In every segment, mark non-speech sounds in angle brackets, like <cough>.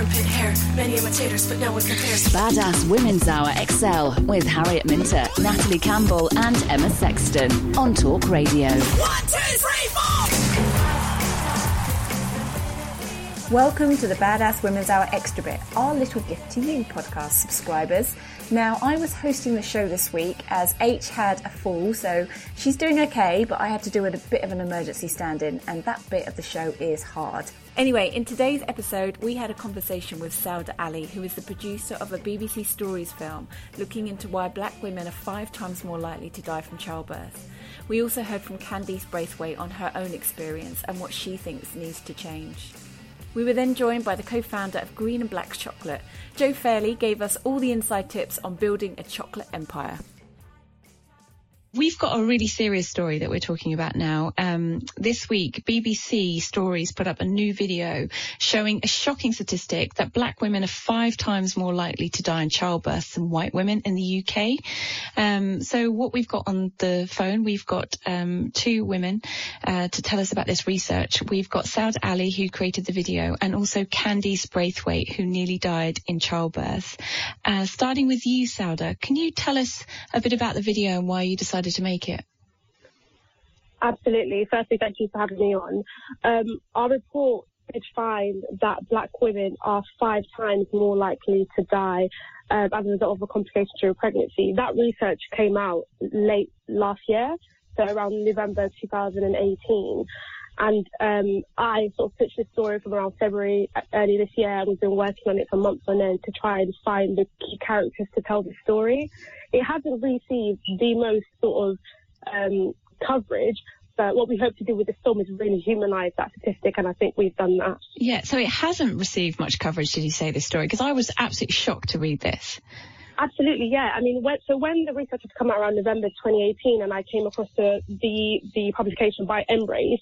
armpit hair, many imitators, but no one compares. Badass Women's Hour XL with Harriet Minter, Natalie Campbell, and Emma Sexton on Talk Radio. One, two, three, four! Welcome to the Badass Women's Hour Extra Bit, our little gift to you podcast subscribers. Now, I was hosting the show this week as H had a fall, so she's doing okay, but I had to do a bit of an emergency stand in, and that bit of the show is hard. Anyway, in today's episode, we had a conversation with Sauda Ali, who is the producer of a BBC Stories film looking into why black women are five times more likely to die from childbirth. We also heard from Candice Brathwaite on her own experience and what she thinks needs to change. We were then joined by the co founder of Green and Black Chocolate. Jo Fairley gave us all the inside tips on building a chocolate empire. We've got a really serious story that we're talking about now. Um, this week, BBC Stories put up a new video showing a shocking statistic that black women are five times more likely to die in childbirth than white women in the UK. Um, so what we've got on the phone, we've got um, two women uh, to tell us about this research. We've got Saud Ali, who created the video, and also Candice Brathwaite, who nearly died in childbirth. Uh, starting with you, Sauda, can you tell us a bit about the video and why you decided to make it? Absolutely. Firstly, thank you for having me on. Um, our report did find that black women are five times more likely to die uh, as a result of a complication during pregnancy. That research came out late last year, so around November 2018. And um, I sort of pitched this story from around February early this year, and we've been working on it for months on end to try and find the key characters to tell the story. It hasn't received the most sort of um, coverage, but what we hope to do with this film is really humanise that statistic, and I think we've done that. Yeah, so it hasn't received much coverage, did you say, this story? Because I was absolutely shocked to read this. Absolutely, yeah. I mean, when, so when the research had come out around November 2018, and I came across the the, the publication by MBRRACE,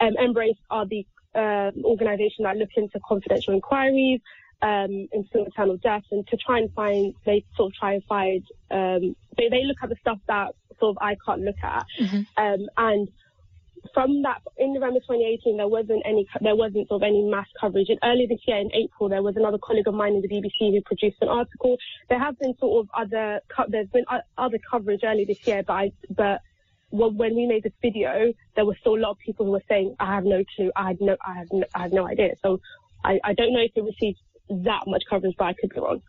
um, MBRRACE are the uh, organisation that look into confidential inquiries, um, into maternal death, and to try and find, they sort of try and find, um, they, they look at the stuff that sort of I can't look at, Mm-hmm. um, and from that, in November 2018, there wasn't any, there wasn't sort of any mass coverage. And earlier this year, in April, there was another colleague of mine in the BBC who produced an article. There have been sort of other, there's been other coverage earlier this year, but I, but when we made this video, there were still a lot of people who were saying, I have no clue, I had no, I have no, I have no idea. So I, I don't know if it received that much coverage, but I could be wrong.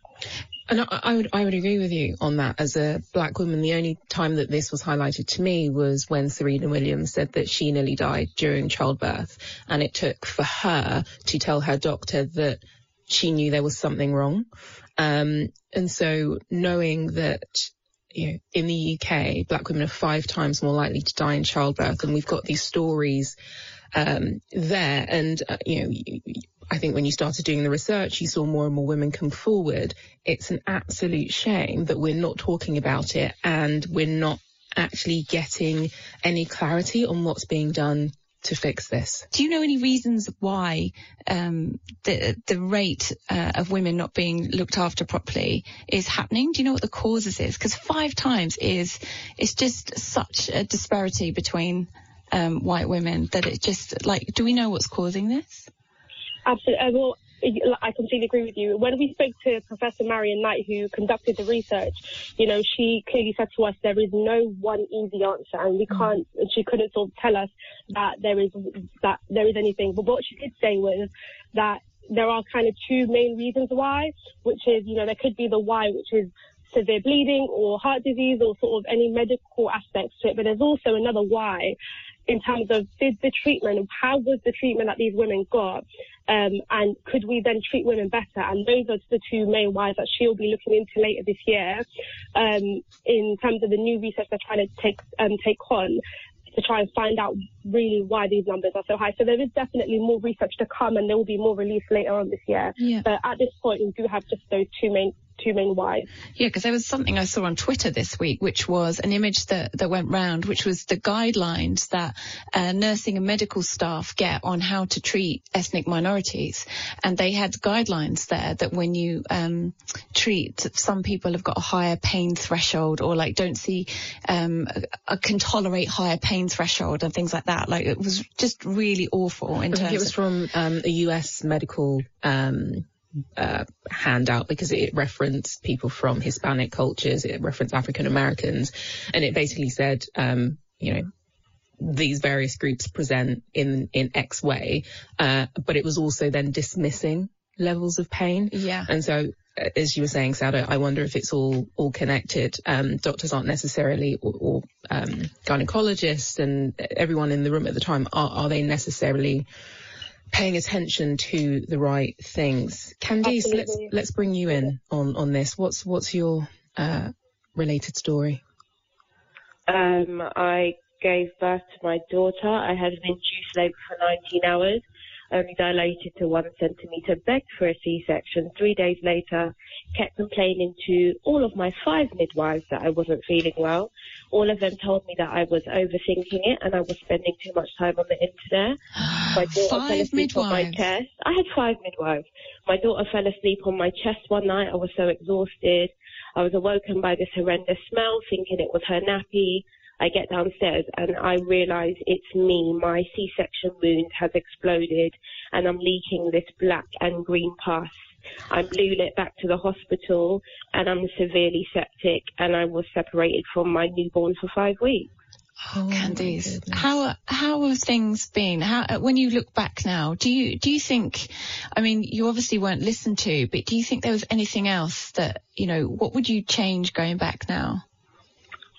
And I, I would I would agree with you on that. As a black woman, the only time that this was highlighted to me was when Serena Williams said that she nearly died during childbirth, and it took for her to tell her doctor that she knew there was something wrong. Um, and so knowing that you know, in the UK, black women are five times more likely to die in childbirth, and we've got these stories um, there. And uh, you know, I think when you started doing the research, you saw more and more women come forward. It's an absolute shame that we're not talking about it, and we're not actually getting any clarity on what's being done to fix this. Do you know any reasons why um, the the rate uh, of women not being looked after properly is happening? Do you know what the causes is? Because five times is is just such a disparity between um, white women that it just like. Do we know what's causing this? Absolutely. Uh, well, I completely agree with you. When we spoke to Professor Marion Knight, who conducted the research, you know, she clearly said to us there is no one easy answer, and we mm. can't. And she couldn't sort of tell us that there is that there is anything. But what she did say was that there are kind of two main reasons why, which is you know there could be the why, which is severe bleeding or heart disease or sort of any medical aspects to it. But there's also another why in terms of did the treatment, how was the treatment that these women got, um, and could we then treat women better? And those are the two main whys that she'll be looking into later this year, um, in terms of the new research they're trying to take um, take on to try and find out really why these numbers are so high. So there is definitely more research to come, and there will be more released later on this year. Yeah. But at this point, we do have just those two main two main whys. Yeah, because there was something I saw on Twitter this week, which was an image that, that went round, which was the guidelines that uh, nursing and medical staff get on how to treat ethnic minorities. And they had guidelines there that when you um, treat, some people have got a higher pain threshold or like don't see, um, can tolerate higher pain threshold and things like that. Like it was just really awful in terms it was from um, a US medical um, uh, handout because it referenced people from Hispanic cultures, it referenced African Americans, and it basically said, um, you know, these various groups present in in X way, uh, but it was also then dismissing levels of pain. Yeah. And so, as you were saying, Sauda, I wonder if it's all all connected. Um, doctors aren't necessarily, or, or um, gynecologists and everyone in the room at the time, are, are they necessarily paying attention to the right things. Candice, Absolutely. let's let's bring you in on on this. What's what's your uh, related story? Um, I gave birth to my daughter. I had an induced labour for 19 hours only dilated to one centimetre, begged for a C-section. Three days later, kept complaining to all of my five midwives that I wasn't feeling well. All of them told me that I was overthinking it and I was spending too much time on the internet. My <sighs> daughter five fell asleep midwives. on my chest. I had five midwives. My daughter fell asleep on my chest one night. I was so exhausted. I was awoken by this horrendous smell, thinking it was her nappy. I get downstairs and I realize it's me. My C-section wound has exploded and I'm leaking this black and green pus. I'm blue lit back to the hospital and I'm severely septic and I was separated from my newborn for five weeks. Oh, Candice, how how have things been? How uh, when you look back now, do you do you think? I mean, you obviously weren't listened to, but do you think there was anything else that you know? What would you change going back now?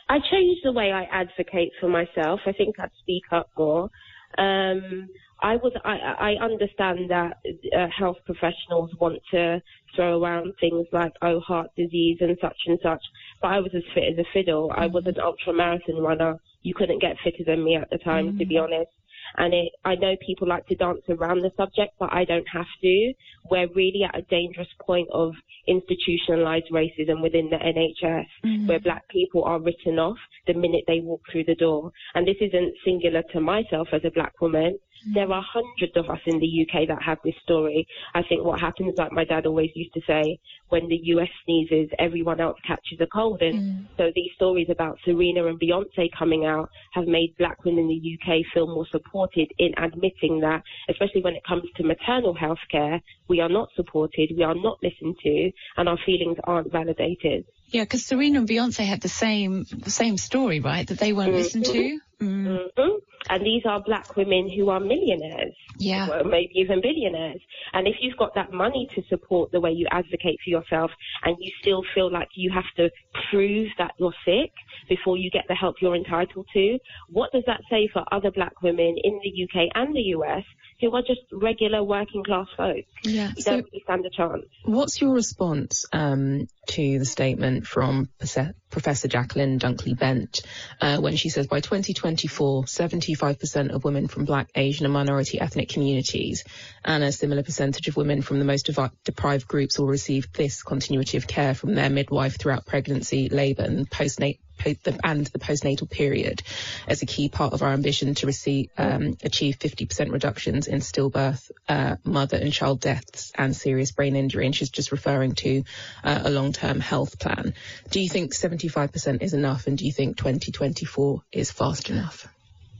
I changed the way I advocate for myself. I think I'd speak up more. Um, I was I, I understand that uh, health professionals want to throw around things like oh heart disease and such and such, but I was as fit as a fiddle. I was an ultra marathon runner. You couldn't get fitter than me at the time, mm-hmm. to be mm. honest. And it, I know people like to dance around the subject, but I don't have to. We're really at a dangerous point of institutionalized racism within the NHS, mm-hmm. where black people are written off the minute they walk through the door. And this isn't singular to myself as a black woman. There are hundreds of us in the UK that have this story. I think what happens, like my dad always used to say, when the US sneezes, everyone else catches a cold. And mm. so these stories about Serena and Beyonce coming out have made black women in the UK feel more supported in admitting that, especially when it comes to maternal health care, we are not supported, we are not listened to, and our feelings aren't validated. Yeah, because Serena and Beyonce had the same same story, right? That they weren't mm-hmm. listened to. Mm. Mm-hmm. And these are black women who are millionaires. Yeah. Or maybe even billionaires. And if you've got that money to support the way you advocate for yourself and you still feel like you have to prove that you're sick before you get the help you're entitled to, what does that say for other black women in the UK and the US who are just regular working class folk. Yeah. So don't really stand a chance. What's your response um, to the statement from Professor Jacqueline Dunkley Bent uh, when she says by 2024, 75% of women from black, Asian and minority ethnic communities and a similar percentage of women from the most deprived groups will receive this continuity of care from their midwife throughout pregnancy, labour and postnatal and the postnatal period as a key part of our ambition to receive, um, achieve 50% reductions in stillbirth, uh, mother and child deaths and serious brain injury. And she's just referring to uh, a long-term health plan. Do you think 75% is enough and do you think 2024 is fast enough?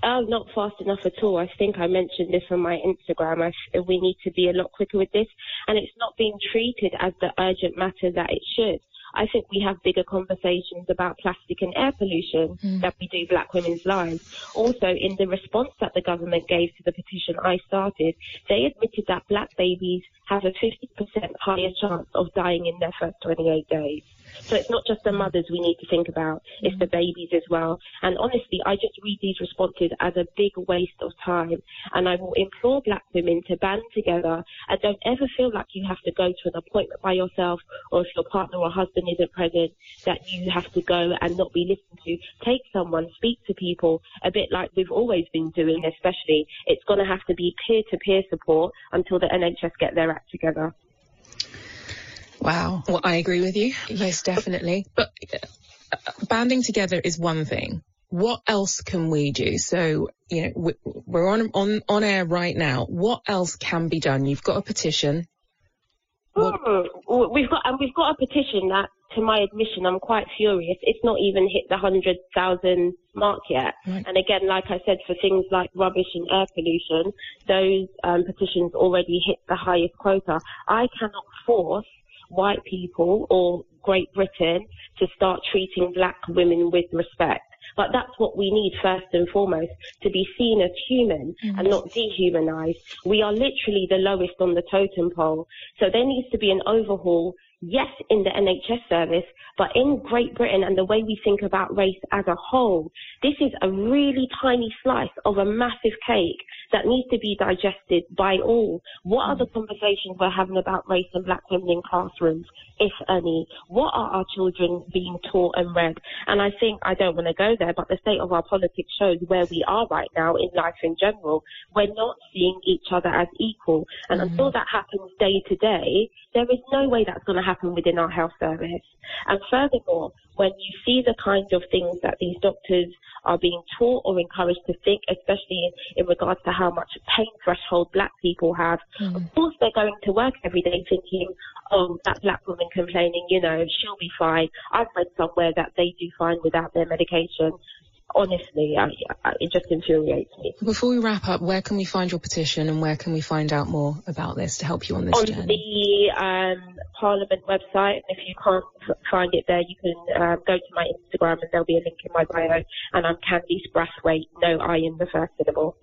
Oh, not fast enough at all. I think I mentioned this on my Instagram. I, we need to be a lot quicker with this, and it's not being treated as the urgent matter that it should. I think we have bigger conversations about plastic and air pollution mm. than we do black women's lives. Also, in the response that the government gave to the petition I started, they admitted that black babies have a 50% higher chance of dying in their first 28 days. So it's not just the mothers we need to think about, it's the babies as well. And honestly, I just read these responses as a big waste of time. And I will implore black women to band together and don't ever feel like you have to go to an appointment by yourself or if your partner or husband isn't present, that you have to go and not be listened to. Take someone, speak to people, a bit like we've always been doing, especially. It's going to have to be peer to peer support until the NHS get their act together. Wow. Well, I agree with you, most definitely. But uh, banding together is one thing. What else can we do? So, you know, we're on, on, on air right now. What else can be done? You've got a petition. Mm, we've got, and we've got a petition that, to my admission, I'm quite furious. It's not even hit the hundred thousand mark yet. Right. And again, like I said, for things like rubbish and air pollution, those um, petitions already hit the highest quota. I cannot force white people or Great Britain to start treating black women with respect. But that's what we need first and foremost, to be seen as human mm-hmm. and not dehumanized. We are literally the lowest on the totem pole. So there needs to be an overhaul yes, in the NHS service, but in Great Britain and the way we think about race as a whole, this is a really tiny slice of a massive cake that needs to be digested by all. What are the conversations we're having about race and black women in classrooms, if any? What are our children being taught and read? And I think, I don't want to go there, but the state of our politics shows where we are right now in life in general. We're not seeing each other as equal. And mm-hmm. until that happens day to day, there is no way that's going to happen within our health service. And furthermore, when you see the kind of things that these doctors are being taught or encouraged to think, especially in, in regards to how much pain threshold black people have, mm. of course they're going to work every day thinking, oh, that black woman complaining, you know, she'll be fine. I've read somewhere that they do fine without their medication honestly, I, I, it just infuriates me. Before we wrap up, where can we find your petition and where can we find out more about this to help you on this on journey? On the um, Parliament website. If you can't find it there, you can um, go to my Instagram and there'll be a link in my bio. And I'm Candice Brathwaite, no I in the first syllable.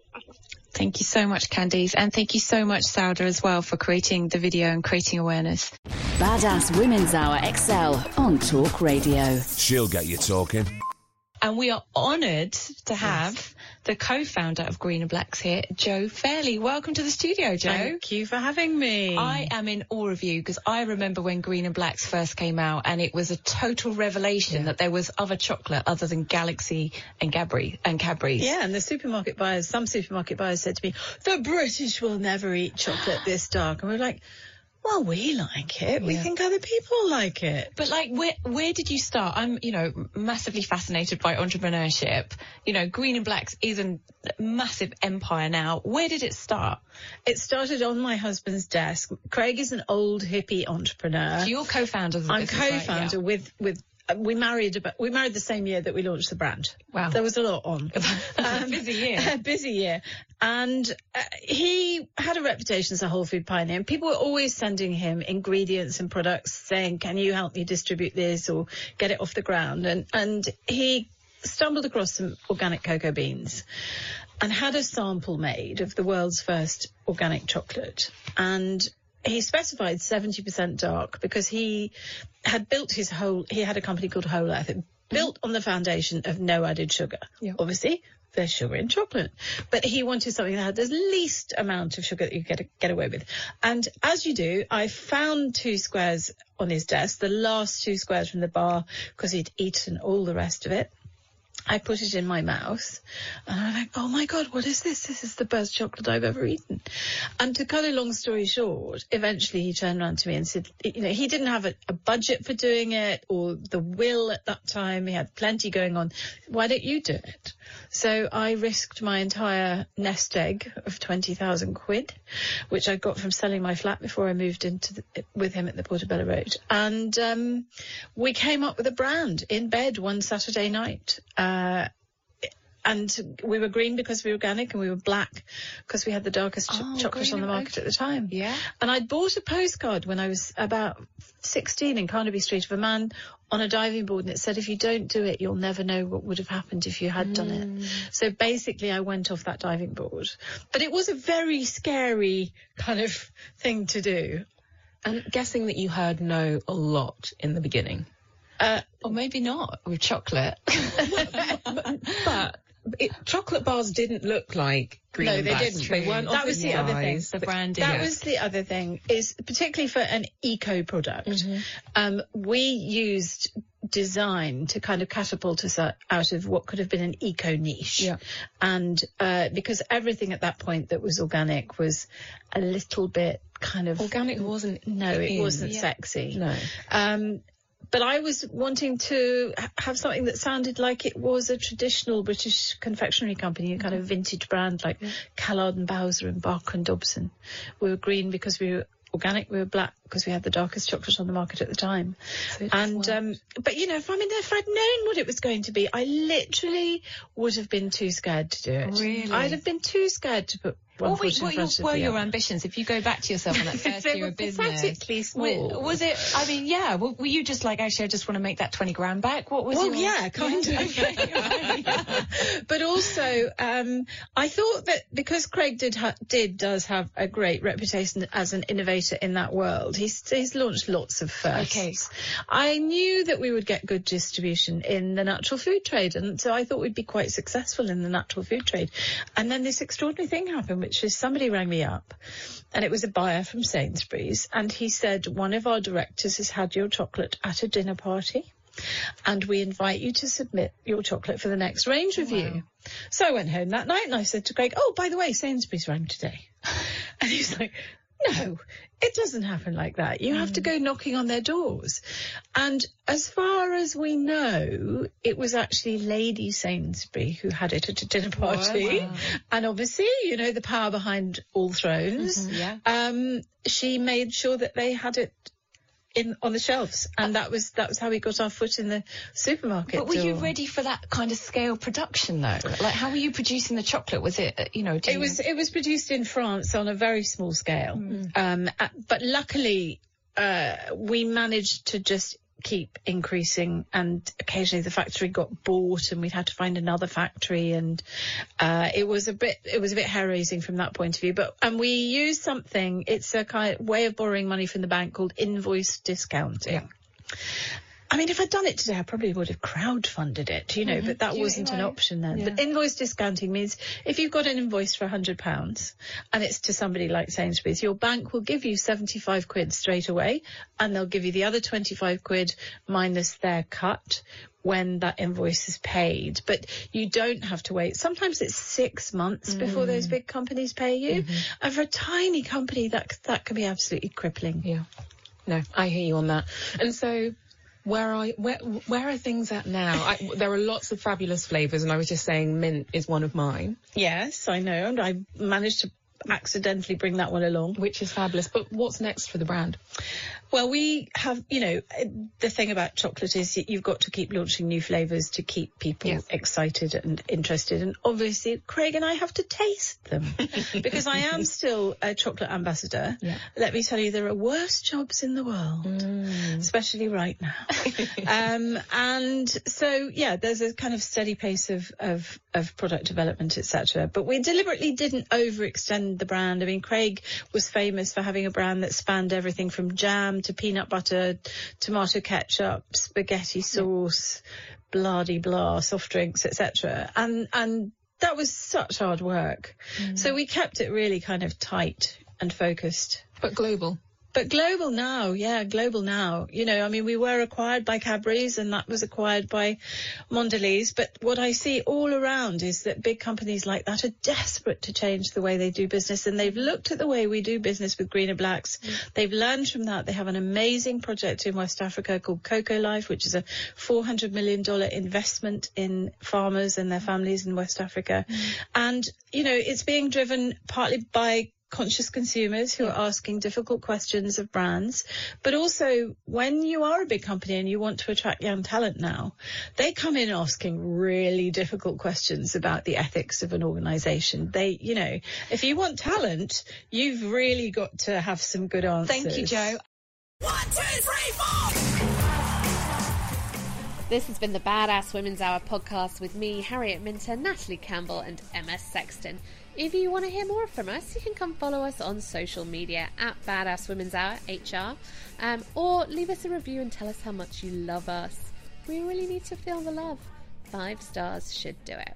Thank you so much, Candice. And thank you so much, Sauda, as well, for creating the video and creating awareness. Badass Women's Hour XL on Talk Radio. She'll get you talking. And we are honoured to have yes. the co-founder of Green and Blacks here, Jo Fairley. Welcome to the studio, Jo. Thank you for having me. I am in awe of you because I remember when Green and Blacks first came out and it was a total revelation yeah. that there was other chocolate other than Galaxy and Cadbury and Cadbury's. Yeah, and the supermarket buyers, some supermarket buyers said to me, the British will never eat chocolate this dark. And we're like, well, we like it. Yeah. We think other people like it. But like, where where did you start? I'm, you know, massively fascinated by entrepreneurship. You know, Green and Blacks is a massive empire now. Where did it start? It started on my husband's desk. Craig is an old hippie entrepreneur. So you're co-founder. I'm co-founder right? yeah. with with we married about we married the same year that we launched the brand. Wow, there was a lot on. <laughs> um, busy year, <laughs> busy year, and uh, he had a reputation as a whole food pioneer. And people were always sending him ingredients and products, saying, "Can you help me distribute this or get it off the ground?" And and he stumbled across some organic cocoa beans and had a sample made of the world's first organic chocolate and he specified 70% dark because he had built his whole, he had a company called Whole Earth, built on the foundation of no added sugar. Yeah. Obviously, there's sugar in chocolate. But he wanted something that had the least amount of sugar that you get get away with. And as you do, I found two squares on his desk, the last two squares from the bar, because he'd eaten all the rest of it. I put it in my mouth and I'm like, oh my God, what is this? This is the best chocolate I've ever eaten. And to cut a long story short, eventually he turned around to me and said, you know, he didn't have a, a budget for doing it or the will at that time. He had plenty going on. Why don't you do it? So I risked my entire nest egg of 20,000 quid, which I got from selling my flat before I moved into the, with him at the Portobello Road. And um, we came up with a brand in bed one Saturday night. Uh, and we were green because we were organic, and we were black because we had the darkest ch- Oh, chocolate on the market at the time. Yeah. And I'd bought a postcard when I was about 16 in Carnaby Street of a man on a diving board and it said, if you don't do it, you'll never know what would have happened if you had done Mm. it. So basically I went off that diving board. But it was a very scary kind of thing to do. I'm guessing that you heard no a lot in the beginning. Uh, or maybe not with chocolate. <laughs> but it, chocolate bars didn't look like green no, and they black. didn't. They weren't that was the other thing. The branding. That Yeah. was the other thing is particularly for an eco product. Um, we used design to kind of catapult us out out of what could have been an eco niche. Yeah. And uh, because everything at that point that was organic was a little bit kind of Organic wasn't. no, it in. wasn't Yeah. sexy. No. Um, but I was wanting to have something that sounded like it was a traditional British confectionery company, a kind of vintage brand like Callard and Bowser and Barker and Dobson. We were green because we were organic. We were black because we had the darkest chocolate on the market at the time. and um, but you know, if I mean, if I'd known what it was going to be, I literally would have been too scared to do it. Really? I'd have been too scared to put. one What were, what your, of were your ambitions? If you go back to yourself on that <laughs> first year of business, small. wa- was it? I mean, yeah. Were, were you just like, actually, I just want to make that twenty grand back? What was? Well, your, yeah, kind of. Okay, right, yeah. <laughs> but also, um, I thought that because Craig did ha- did does have a great reputation as an innovator in that world, he's he's launched lots of firsts. Okay. I knew that we would get good distribution in the natural food trade, and so I thought we'd be quite successful in the natural food trade. And then this extraordinary thing happened, which is somebody rang me up, and it was a buyer from Sainsbury's, and he said one of our directors has had your chocolate at a dinner party and we invite you to submit your chocolate for the next range review. So I went home that night and I said to Craig, oh, by the way, Sainsbury's rang today. <laughs> And he's like, no, it doesn't happen like that. You have to go knocking on their doors. And as far as we know, it was actually Lady Sainsbury who had it at a dinner party. And obviously, you know, the power behind all thrones. yeah. Um, she made sure that they had it in on the shelves, and that was that was how we got our foot in the supermarket. But were you ready for that kind of scale production though? Like, how were you producing the chocolate? Was it, uh, you know, It was it was produced in France on a very small scale, um, uh, but luckily uh, we managed to just keep increasing and occasionally the factory got bought and we'd had to find another factory and uh, it was a bit it was a bit hair raising from that point of view. But and we used something it's a kind of way of borrowing money from the bank called invoice discounting I mean, if I'd done it today, I probably would have crowdfunded it, you know, mm-hmm. but that You- wasn't an option then. Yeah. But invoice discounting means if you've got an invoice for £100 and it's to somebody like Sainsbury's, your bank will give you 75 quid straight away and they'll give you the other 25 quid minus their cut when that invoice is paid. But you don't have to wait. Sometimes it's six months before those mm. big companies pay you. Mm-hmm. And for a tiny company, that, that can be absolutely crippling. Yeah. No, I hear you on that. And so, where are where where are things at now? I, there are lots of fabulous flavours, and I was just saying mint is one of mine, Yes, I know. And I managed to accidentally bring that one along. which is fabulous. But what's next for the brand? Well, we have, you know, the thing about chocolate is you've got to keep launching new flavours to keep people Yes. excited and interested. And obviously, Craig and I have to taste them <laughs> because I am still a chocolate ambassador. Yeah. Let me tell you, there are worse jobs in the world, especially right now. <laughs> um, and so, yeah, there's a kind of steady pace of, of, of product development, etc. But we deliberately didn't overextend the brand. I mean, Craig was famous for having a brand that spanned everything from jam to peanut butter, tomato ketchup, spaghetti sauce, blah de blah, soft drinks, etc. And and that was such hard work. Mm. So we kept it really kind of tight and focused. But global. But global now, yeah, global now. You know, I mean, we were acquired by Cadbury's and that was acquired by Mondelez. But what I see all around is that big companies like that are desperate to change the way they do business. And they've looked at the way we do business with Green and Blacks. Mm. They've learned from that. They have an amazing project in West Africa called Cocoa Life, which is a $400 million investment in farmers and their families in West Africa. Mm. And, you know, it's being driven partly by conscious consumers who are asking difficult questions of brands. But also, when you are a big company and you want to attract young talent now, they come in asking really difficult questions about the ethics of an organization. They, you know, if you want talent, you've really got to have some good answers. Thank you, Jo. One, two, three, four. This has been the Badass Women's Hour podcast with me, Harriet Minter, Natalie Campbell, and Emma Sexton. If you want to hear more from us, you can come follow us on social media at Badass Women's Hour HR, um, or leave us a review and tell us how much you love us. We really need to feel the love. Five stars should do it.